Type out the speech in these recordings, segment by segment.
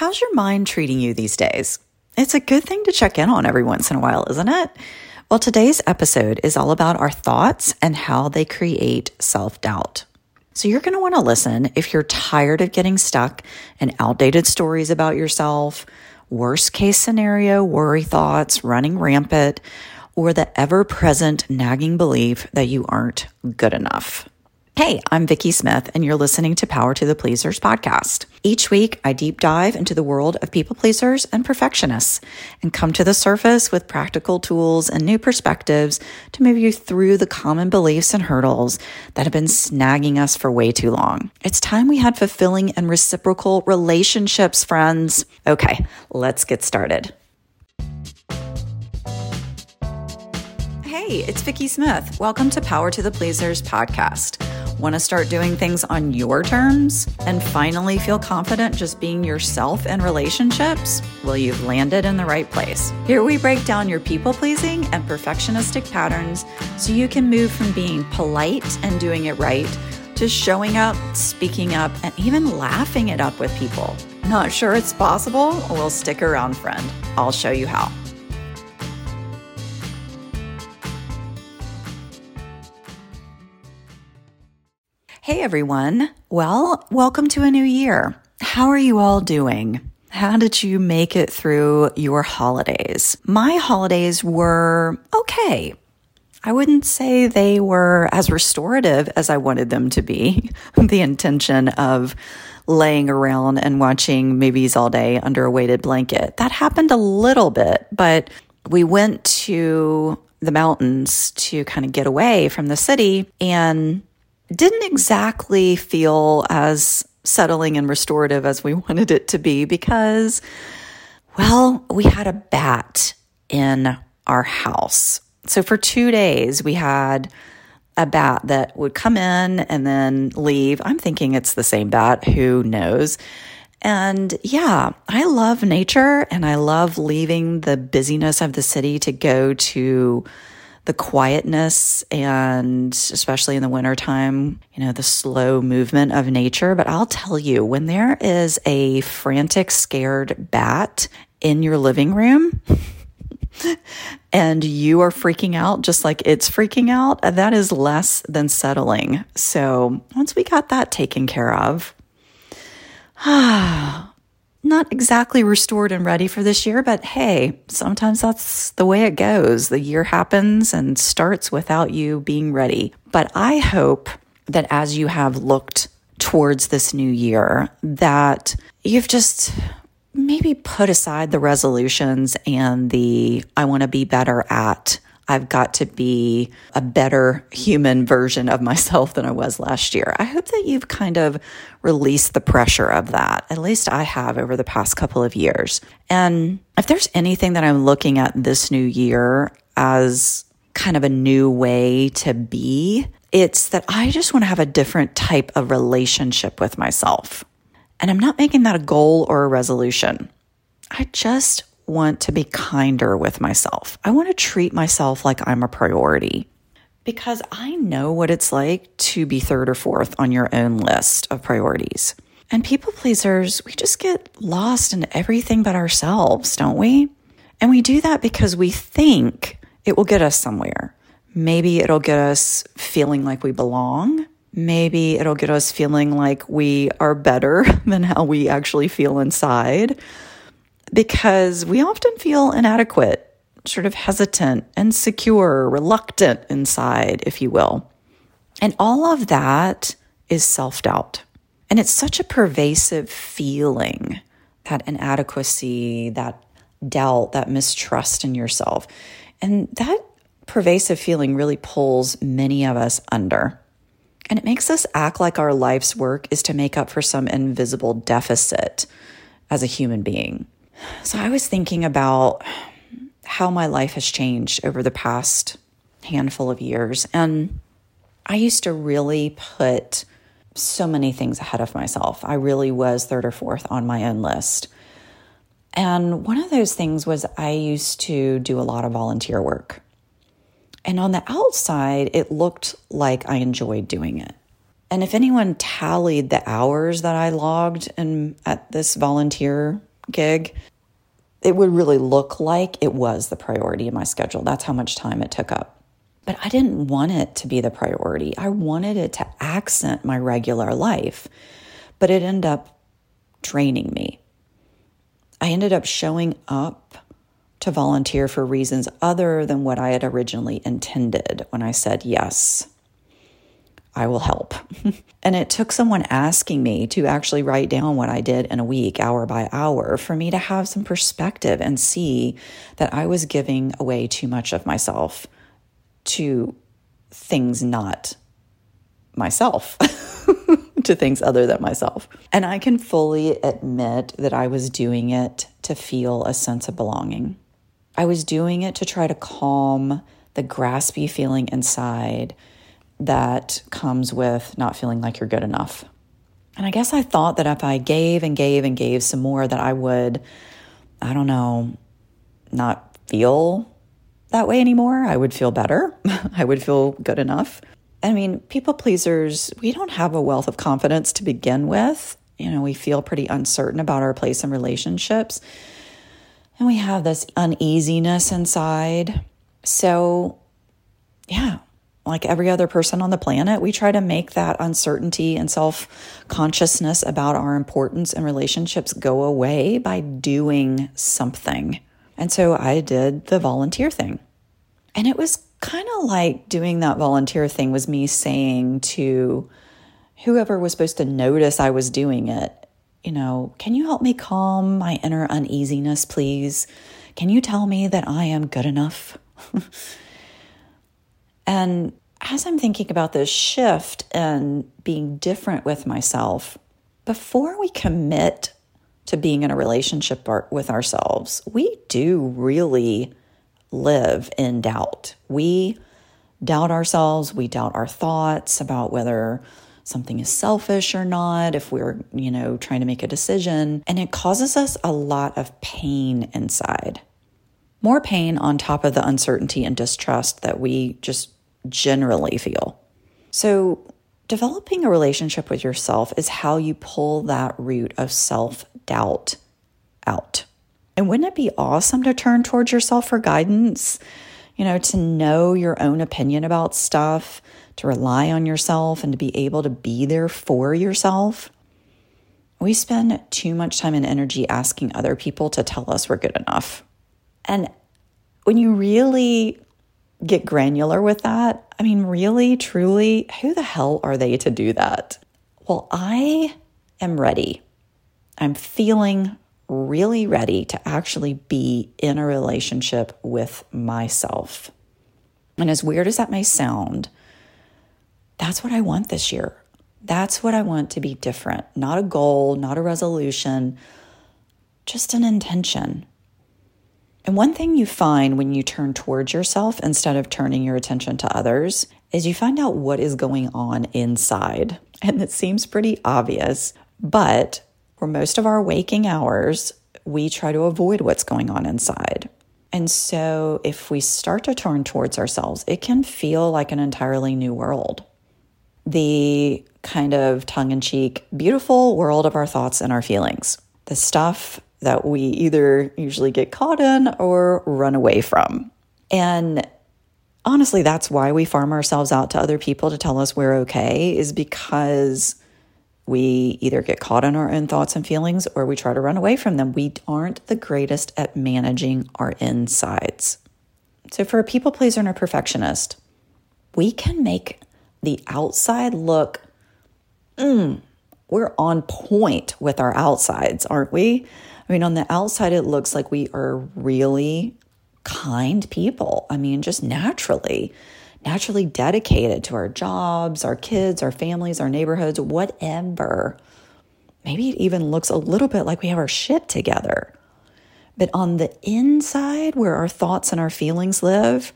How's your mind treating you these days? It's a good thing to check in on every once in a while, isn't it? Well, today's episode is all about our thoughts and how they create self doubt. So, you're going to want to listen if you're tired of getting stuck in outdated stories about yourself, worst case scenario worry thoughts running rampant, or the ever present nagging belief that you aren't good enough. Hey, I'm Vicki Smith, and you're listening to Power to the Pleasers podcast. Each week, I deep dive into the world of people pleasers and perfectionists and come to the surface with practical tools and new perspectives to move you through the common beliefs and hurdles that have been snagging us for way too long. It's time we had fulfilling and reciprocal relationships, friends. Okay, let's get started. Hey, it's Vicki Smith. Welcome to Power to the Pleasers podcast. Want to start doing things on your terms and finally feel confident just being yourself in relationships? Well, you've landed in the right place. Here we break down your people pleasing and perfectionistic patterns so you can move from being polite and doing it right to showing up, speaking up, and even laughing it up with people. Not sure it's possible? Well, stick around, friend. I'll show you how. Hey everyone. Well, welcome to a new year. How are you all doing? How did you make it through your holidays? My holidays were okay. I wouldn't say they were as restorative as I wanted them to be. the intention of laying around and watching movies all day under a weighted blanket. That happened a little bit, but we went to the mountains to kind of get away from the city and didn't exactly feel as settling and restorative as we wanted it to be because, well, we had a bat in our house. So for two days, we had a bat that would come in and then leave. I'm thinking it's the same bat, who knows? And yeah, I love nature and I love leaving the busyness of the city to go to the quietness and especially in the wintertime, you know, the slow movement of nature. But I'll tell you, when there is a frantic, scared bat in your living room, and you are freaking out just like it's freaking out, that is less than settling. So once we got that taken care of, ah, not exactly restored and ready for this year, but hey, sometimes that's the way it goes. The year happens and starts without you being ready. But I hope that as you have looked towards this new year, that you've just maybe put aside the resolutions and the I want to be better at I've got to be a better human version of myself than I was last year. I hope that you've kind of released the pressure of that. At least I have over the past couple of years. And if there's anything that I'm looking at this new year as kind of a new way to be, it's that I just want to have a different type of relationship with myself. And I'm not making that a goal or a resolution. I just want to be kinder with myself. I want to treat myself like I'm a priority because I know what it's like to be third or fourth on your own list of priorities. And people pleasers, we just get lost in everything but ourselves, don't we? And we do that because we think it will get us somewhere. Maybe it'll get us feeling like we belong. Maybe it'll get us feeling like we are better than how we actually feel inside because we often feel inadequate, sort of hesitant, insecure, reluctant inside, if you will. And all of that is self doubt. And it's such a pervasive feeling that inadequacy, that doubt, that mistrust in yourself. And that pervasive feeling really pulls many of us under. And it makes us act like our life's work is to make up for some invisible deficit as a human being. So I was thinking about how my life has changed over the past handful of years. And I used to really put so many things ahead of myself. I really was third or fourth on my own list. And one of those things was I used to do a lot of volunteer work. And on the outside, it looked like I enjoyed doing it. And if anyone tallied the hours that I logged in at this volunteer gig, it would really look like it was the priority in my schedule. That's how much time it took up. But I didn't want it to be the priority. I wanted it to accent my regular life, but it ended up draining me. I ended up showing up to volunteer for reasons other than what I had originally intended when I said yes. I will help. and it took someone asking me to actually write down what I did in a week, hour by hour, for me to have some perspective and see that I was giving away too much of myself to things not myself, to things other than myself. And I can fully admit that I was doing it to feel a sense of belonging. I was doing it to try to calm the graspy feeling inside that comes with not feeling like you're good enough. And I guess I thought that if I gave and gave and gave some more, that I would, I don't know, not feel that way anymore. I would feel better. I would feel good enough. I mean, people pleasers, we don't have a wealth of confidence to begin with. You know, we feel pretty uncertain about our place in relationships. And we have this uneasiness inside. So, yeah, like every other person on the planet, we try to make that uncertainty and self consciousness about our importance in relationships go away by doing something. And so I did the volunteer thing. And it was kind of like doing that volunteer thing was me saying to whoever was supposed to notice I was doing it, you know, can you help me calm my inner uneasiness, please? Can you tell me that I am good enough? And as I'm thinking about this shift and being different with myself, before we commit to being in a relationship with ourselves, we do really live in doubt. We doubt ourselves, we doubt our thoughts about whether something is selfish or not, if we're, you know, trying to make a decision, and it causes us a lot of pain inside. More pain on top of the uncertainty and distrust that we just generally feel. So, developing a relationship with yourself is how you pull that root of self doubt out. And wouldn't it be awesome to turn towards yourself for guidance? You know, to know your own opinion about stuff, to rely on yourself, and to be able to be there for yourself. We spend too much time and energy asking other people to tell us we're good enough. And when you really get granular with that, I mean, really, truly, who the hell are they to do that? Well, I am ready. I'm feeling really ready to actually be in a relationship with myself. And as weird as that may sound, that's what I want this year. That's what I want to be different. Not a goal, not a resolution, just an intention. And one thing you find when you turn towards yourself instead of turning your attention to others is you find out what is going on inside. And it seems pretty obvious, but for most of our waking hours, we try to avoid what's going on inside. And so if we start to turn towards ourselves, it can feel like an entirely new world. The kind of tongue in cheek, beautiful world of our thoughts and our feelings. The stuff that we either usually get caught in or run away from. And honestly, that's why we farm ourselves out to other people to tell us we're okay, is because we either get caught in our own thoughts and feelings or we try to run away from them. We aren't the greatest at managing our insides. So, for a people pleaser and a perfectionist, we can make the outside look, mm, we're on point with our outsides, aren't we? I mean, on the outside, it looks like we are really kind people. I mean, just naturally, naturally dedicated to our jobs, our kids, our families, our neighborhoods, whatever. Maybe it even looks a little bit like we have our shit together. But on the inside, where our thoughts and our feelings live,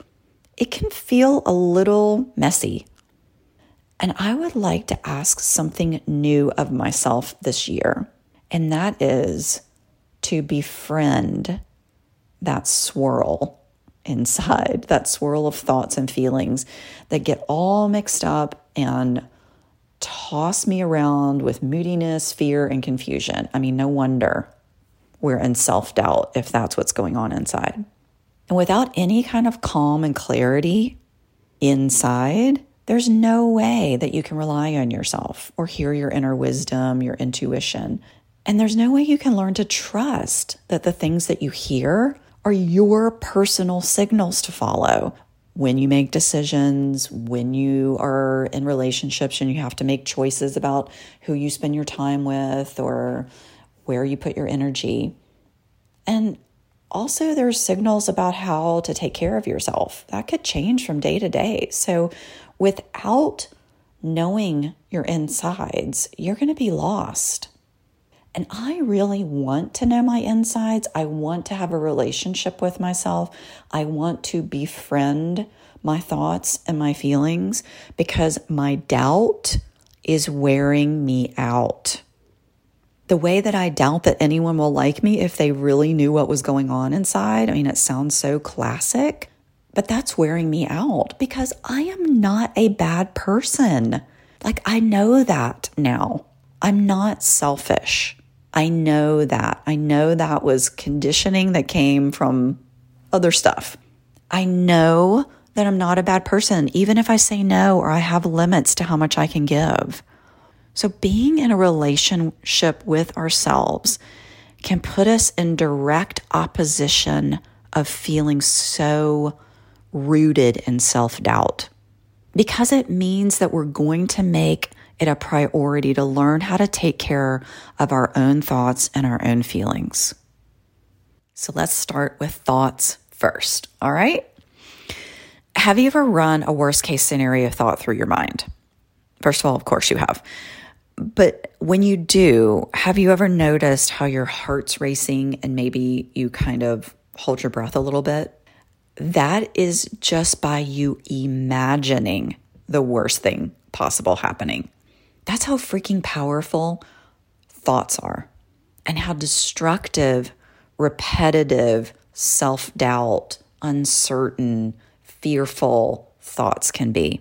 it can feel a little messy. And I would like to ask something new of myself this year, and that is to befriend that swirl inside, that swirl of thoughts and feelings that get all mixed up and toss me around with moodiness, fear, and confusion. I mean, no wonder we're in self doubt if that's what's going on inside. And without any kind of calm and clarity inside, there's no way that you can rely on yourself or hear your inner wisdom, your intuition. And there's no way you can learn to trust that the things that you hear are your personal signals to follow when you make decisions, when you are in relationships and you have to make choices about who you spend your time with or where you put your energy. And also, there's signals about how to take care of yourself. That could change from day to day. So, without knowing your insides, you're going to be lost. And I really want to know my insides. I want to have a relationship with myself. I want to befriend my thoughts and my feelings because my doubt is wearing me out. The way that I doubt that anyone will like me if they really knew what was going on inside, I mean, it sounds so classic, but that's wearing me out because I am not a bad person. Like, I know that now. I'm not selfish. I know that. I know that was conditioning that came from other stuff. I know that I'm not a bad person, even if I say no or I have limits to how much I can give. So, being in a relationship with ourselves can put us in direct opposition of feeling so rooted in self doubt because it means that we're going to make it a priority to learn how to take care of our own thoughts and our own feelings. So let's start with thoughts first. All right. Have you ever run a worst case scenario thought through your mind? First of all, of course you have. But when you do, have you ever noticed how your heart's racing and maybe you kind of hold your breath a little bit? That is just by you imagining the worst thing possible happening. That's how freaking powerful thoughts are and how destructive, repetitive, self doubt, uncertain, fearful thoughts can be.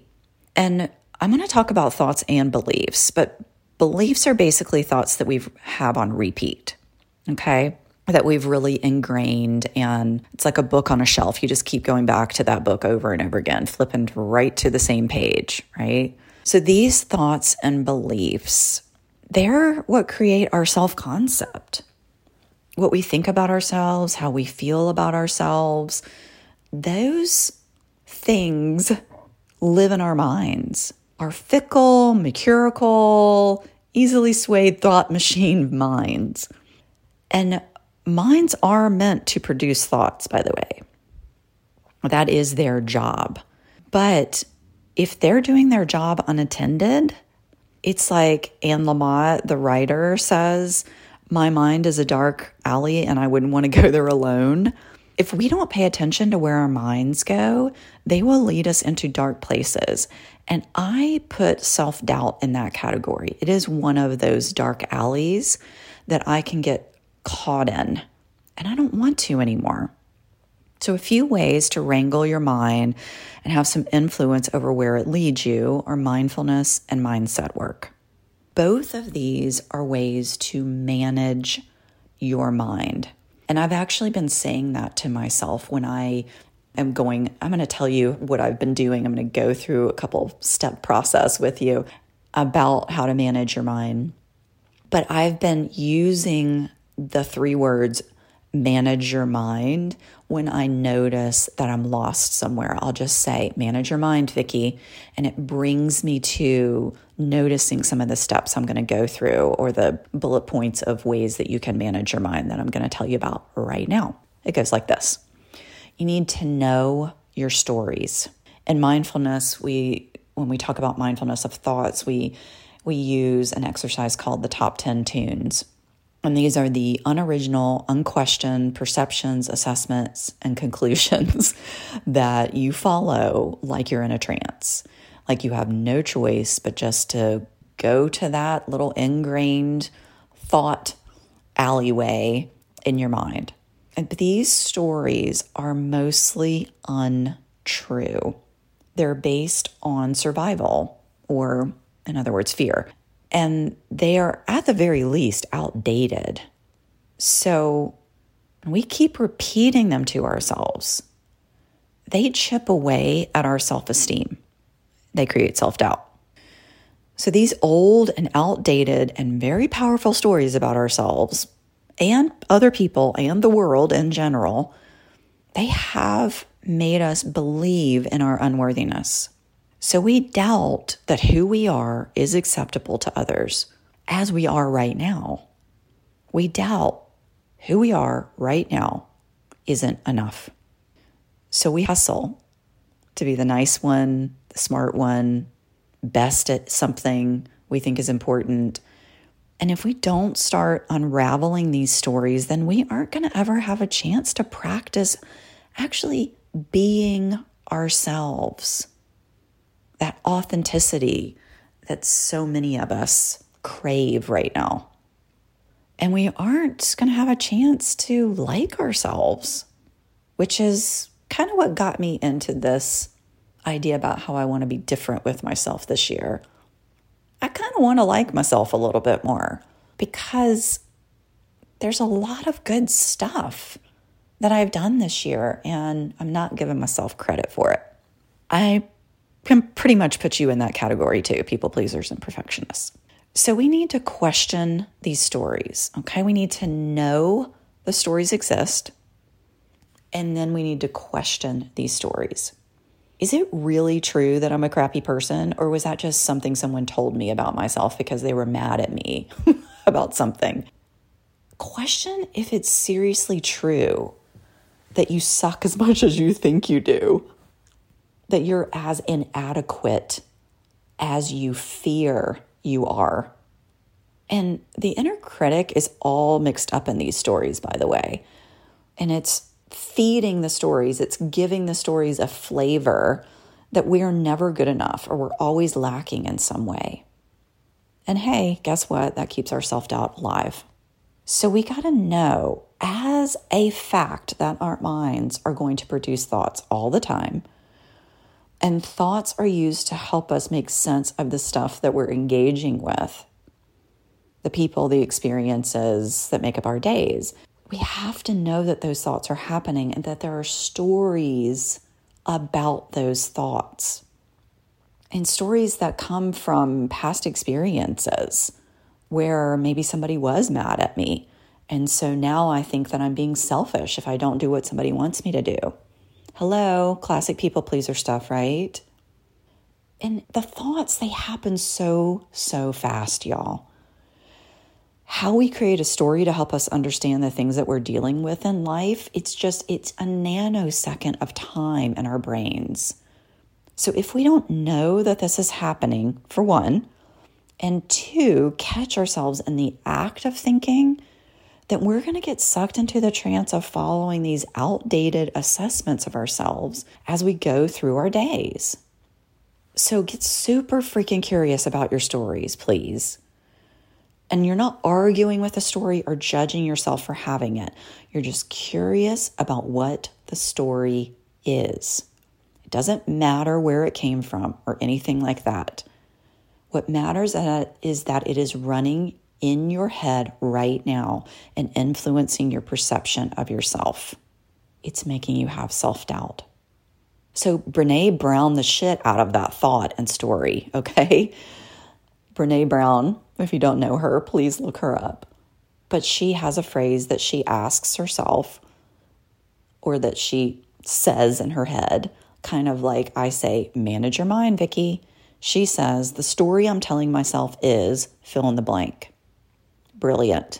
And I'm going to talk about thoughts and beliefs, but beliefs are basically thoughts that we have on repeat. Okay that we've really ingrained and it's like a book on a shelf you just keep going back to that book over and over again flipping right to the same page right so these thoughts and beliefs, they're what create our self concept. What we think about ourselves, how we feel about ourselves, those things live in our minds. Our fickle, mercurial, easily swayed thought machine minds. And minds are meant to produce thoughts, by the way. That is their job. But if they're doing their job unattended, it's like Anne Lamott, the writer, says, My mind is a dark alley and I wouldn't want to go there alone. If we don't pay attention to where our minds go, they will lead us into dark places. And I put self doubt in that category. It is one of those dark alleys that I can get caught in, and I don't want to anymore. So, a few ways to wrangle your mind and have some influence over where it leads you are mindfulness and mindset work. Both of these are ways to manage your mind. And I've actually been saying that to myself when I am going, I'm going to tell you what I've been doing. I'm going to go through a couple step process with you about how to manage your mind. But I've been using the three words manage your mind when I notice that I'm lost somewhere. I'll just say, manage your mind, Vicki. And it brings me to noticing some of the steps I'm going to go through or the bullet points of ways that you can manage your mind that I'm going to tell you about right now. It goes like this You need to know your stories. In mindfulness, we when we talk about mindfulness of thoughts, we we use an exercise called the top 10 tunes. And these are the unoriginal, unquestioned perceptions, assessments, and conclusions that you follow like you're in a trance. Like you have no choice but just to go to that little ingrained thought alleyway in your mind. And these stories are mostly untrue. They're based on survival, or in other words, fear and they are at the very least outdated. So we keep repeating them to ourselves. They chip away at our self esteem, they create self doubt. So, these old and outdated and very powerful stories about ourselves and other people and the world in general, they have made us believe in our unworthiness. So, we doubt that who we are is acceptable to others as we are right now. We doubt who we are right now isn't enough. So we hustle to be the nice one, the smart one, best at something we think is important. And if we don't start unraveling these stories, then we aren't going to ever have a chance to practice actually being ourselves. That authenticity that so many of us crave right now. And we aren't going to have a chance to like ourselves, which is kind of what got me into this idea about how I want to be different with myself this year. I kind of want to like myself a little bit more because there's a lot of good stuff that I've done this year, and I'm not giving myself credit for it. I can pretty much put you in that category too people pleasers and perfectionists. So we need to question these stories, okay? We need to know the stories exist, and then we need to question these stories. Is it really true that I'm a crappy person, or was that just something someone told me about myself because they were mad at me about something? Question if it's seriously true that you suck as much as you think you do, that you're as inadequate as you fear you are. And the inner critic is all mixed up in these stories, by the way. And it's feeding the stories, it's giving the stories a flavor that we are never good enough or we're always lacking in some way. And hey, guess what? That keeps our self doubt alive. So we got to know as a fact that our minds are going to produce thoughts all the time and thoughts are used to help us make sense of the stuff that we're engaging with the people, the experiences that make up our days. We have to know that those thoughts are happening and that there are stories about those thoughts and stories that come from past experiences where maybe somebody was mad at me. And so now I think that I'm being selfish if I don't do what somebody wants me to do. Hello, classic people pleaser stuff, right? And the thoughts, they happen so, so fast, y'all. How we create a story to help us understand the things that we're dealing with in life, it's just, it's a nanosecond of time in our brains. So if we don't know that this is happening, for one, and two, catch ourselves in the act of thinking, that we're going to get sucked into the trance of following these outdated assessments of ourselves as we go through our days. So get super freaking curious about your stories, please. And you're not arguing with a story or judging yourself for having it. You're just curious about what the story is. It doesn't matter where it came from or anything like that. What matters uh, is that it is running in your head right now and influencing your perception of yourself. It's making you have self doubt. So, Brene Brown the shit out of that thought and story, okay? Brene Brown, if you don't know her, please look her up. But she has a phrase that she asks herself or that she says in her head, kind of like I say, manage your mind, Vicki. She says, the story I'm telling myself is fill in the blank brilliant.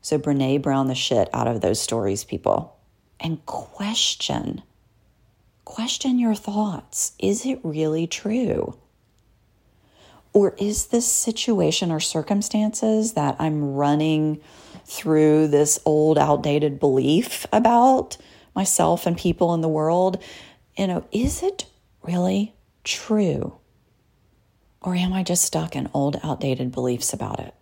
So Brene Brown the shit out of those stories, people. And question. Question your thoughts. Is it really true? Or is this situation or circumstances that I'm running through this old, outdated belief about myself and people in the world? You know, is it really true? Or am I just stuck in old, outdated beliefs about it?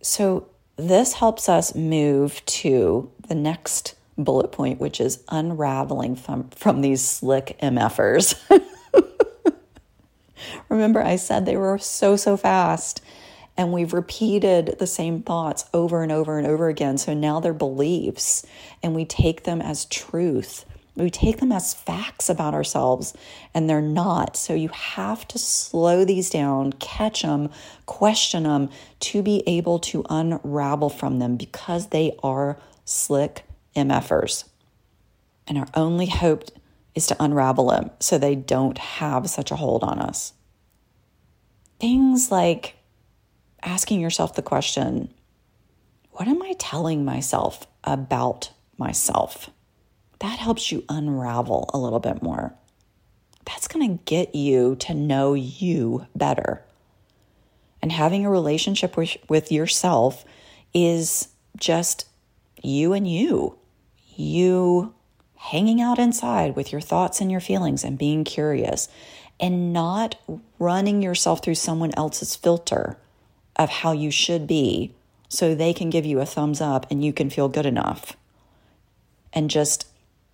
So, this helps us move to the next bullet point, which is unraveling from, from these slick MFers. Remember, I said they were so, so fast. And we've repeated the same thoughts over and over and over again. So now they're beliefs and we take them as truth. We take them as facts about ourselves and they're not. So you have to slow these down, catch them, question them to be able to unravel from them because they are slick MFers. And our only hope is to unravel them so they don't have such a hold on us. Things like asking yourself the question what am I telling myself about myself? That helps you unravel a little bit more. That's going to get you to know you better. And having a relationship with, with yourself is just you and you. You hanging out inside with your thoughts and your feelings and being curious and not running yourself through someone else's filter of how you should be so they can give you a thumbs up and you can feel good enough. And just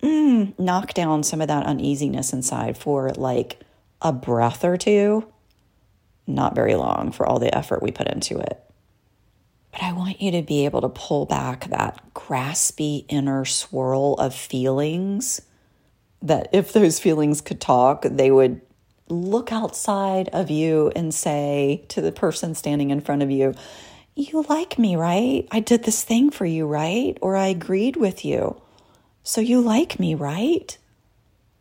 mm, knock down some of that uneasiness inside for like a breath or two. Not very long for all the effort we put into it. But I want you to be able to pull back that graspy inner swirl of feelings that if those feelings could talk, they would look outside of you and say to the person standing in front of you, You like me, right? I did this thing for you, right? Or I agreed with you. So you like me, right?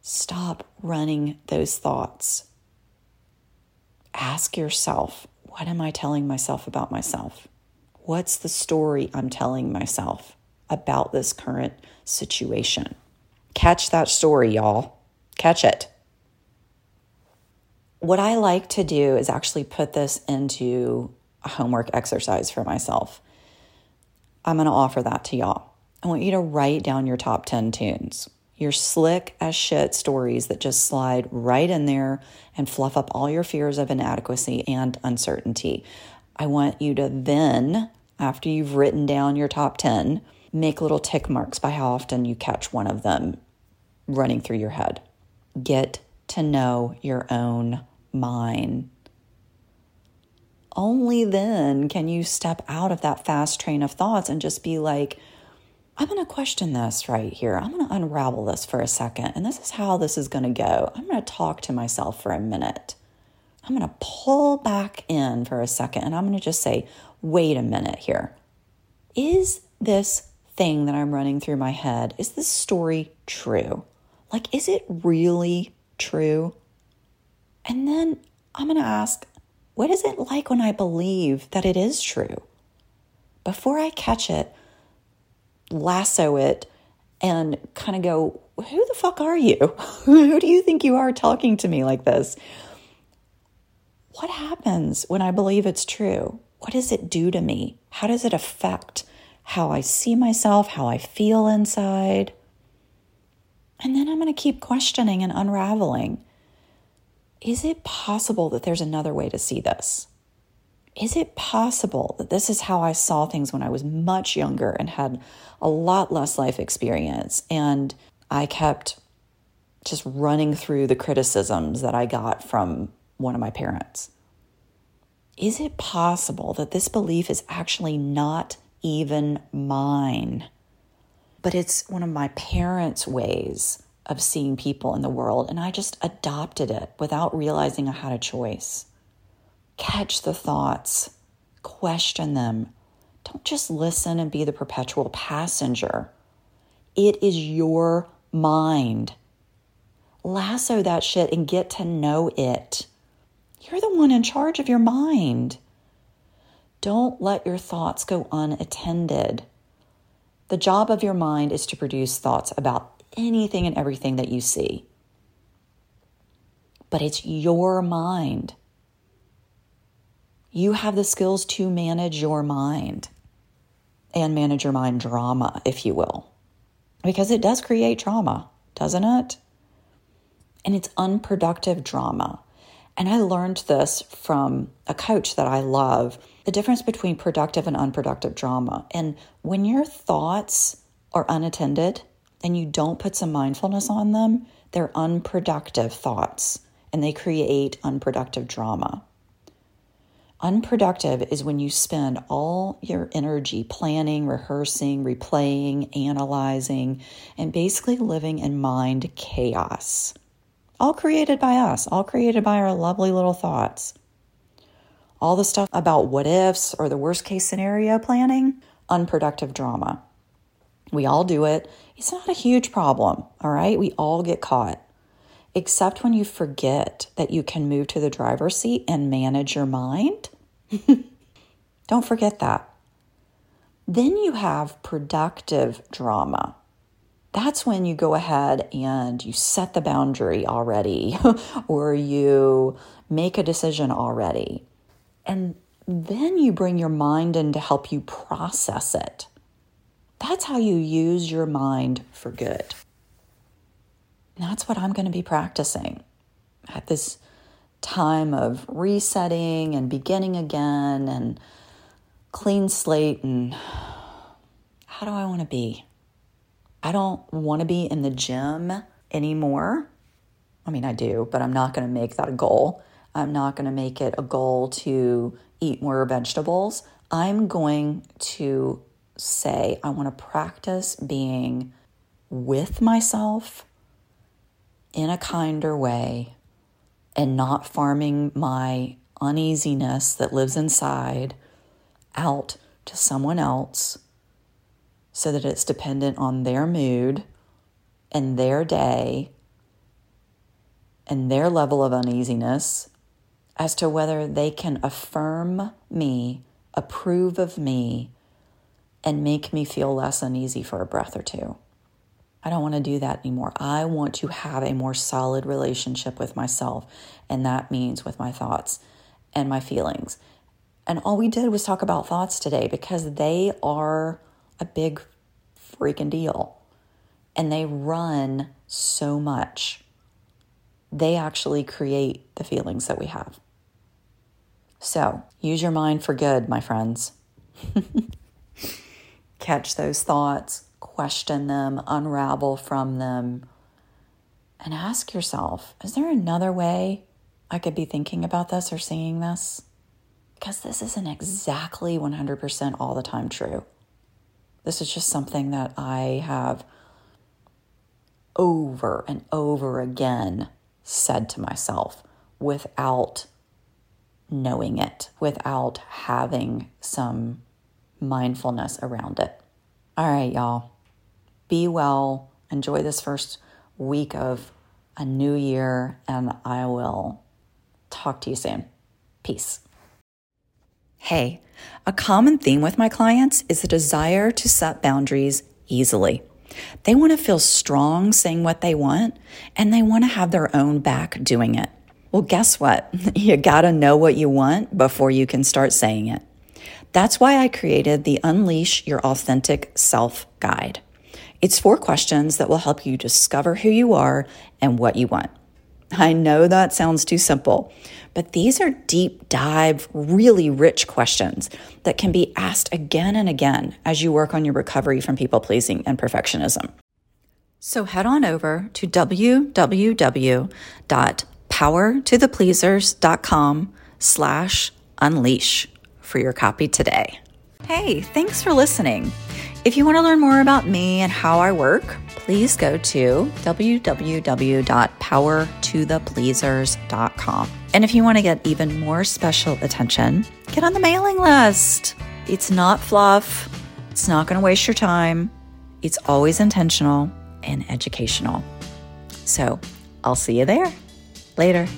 Stop running those thoughts. Ask yourself, What am I telling myself about myself? What's the story I'm telling myself about this current situation? Catch that story, y'all. Catch it. What I like to do is actually put this into a homework exercise for myself. I'm going to offer that to y'all. I want you to write down your top 10 tunes, your slick as shit stories that just slide right in there and fluff up all your fears of inadequacy and uncertainty. I want you to then, after you've written down your top 10, make little tick marks by how often you catch one of them running through your head. Get to know your own mind. Only then can you step out of that fast train of thoughts and just be like, I'm going to question this right here. I'm going to unravel this for a second. And this is how this is going to go. I'm going to talk to myself for a minute. I'm going to pull back in for a second and I'm going to just say, wait a minute here. Is this thing that I'm running through my head, is this story true? Like, is it really true? And then I'm going to ask, what is it like when I believe that it is true? Before I catch it, lasso it, and kind of go, who the fuck are you? who do you think you are talking to me like this? what happens when I believe it's true? What does it do to me? How does it affect how I see myself, how I feel inside? And then I'm going to keep questioning and unraveling. Is it possible that there's another way to see this? Is it possible that this is how I saw things when I was much younger and had a lot less life experience? And I kept just running through the criticisms that I got from one of my parents. Is it possible that this belief is actually not even mine, but it's one of my parents' ways of seeing people in the world, and I just adopted it without realizing I had a choice? Catch the thoughts, question them. Don't just listen and be the perpetual passenger. It is your mind. Lasso that shit and get to know it. You're the one in charge of your mind. Don't let your thoughts go unattended. The job of your mind is to produce thoughts about anything and everything that you see. But it's your mind. You have the skills to manage your mind and manage your mind drama, if you will, because it does create trauma, doesn't it? And it's unproductive drama. And I learned this from a coach that I love the difference between productive and unproductive drama. And when your thoughts are unattended and you don't put some mindfulness on them, they're unproductive thoughts and they create unproductive drama. Unproductive is when you spend all your energy planning, rehearsing, replaying, analyzing, and basically living in mind chaos. All created by us, all created by our lovely little thoughts. All the stuff about what ifs or the worst case scenario planning, unproductive drama. We all do it. It's not a huge problem, all right? We all get caught except when you forget that you can move to the driver's seat and manage your mind. Don't forget that. Then you have productive drama. That's when you go ahead and you set the boundary already, or you make a decision already. And then you bring your mind in to help you process it. That's how you use your mind for good. And that's what I'm going to be practicing at this time of resetting and beginning again and clean slate and how do I want to be? I don't want to be in the gym anymore. I mean, I do, but I'm not going to make that a goal. I'm not going to make it a goal to eat more vegetables. I'm going to say I want to practice being with myself in a kinder way and not farming my uneasiness that lives inside out to someone else so that it's dependent on their mood and their day and their level of uneasiness as to whether they can affirm me, approve of me, and make me feel less uneasy for a breath or two. I don't want to do that anymore. I want to have a more solid relationship with myself. And that means with my thoughts and my feelings. And all we did was talk about thoughts today because they are a big freaking deal. And they run so much. They actually create the feelings that we have. So use your mind for good, my friends. Catch those thoughts question them, unravel from them, and ask yourself is there another way I could be thinking about this or seeing this? Because this isn't exactly 100% all the time true. This is just something that I have over and over again said to myself without knowing it, without having some mindfulness around it. All right, y'all. Be well. Enjoy this first week of a new year, and I will talk to you soon. Peace. Hey, a common theme with my clients is the desire to set boundaries easily. They want to feel strong saying what they want, and they want to have their own back doing it. Well, guess what? You got to know what you want before you can start saying it. That's why I created the Unleash Your Authentic Self Guide. It's four questions that will help you discover who you are and what you want. I know that sounds too simple, but these are deep dive, really rich questions that can be asked again and again as you work on your recovery from people pleasing and perfectionism. So head on over to www.powertothepleasers.com slash unleash for your copy today. Hey, thanks for listening. If you want to learn more about me and how I work, please go to www.powertothepleasers.com. And if you want to get even more special attention, get on the mailing list. It's not fluff, it's not going to waste your time. It's always intentional and educational. So I'll see you there. Later.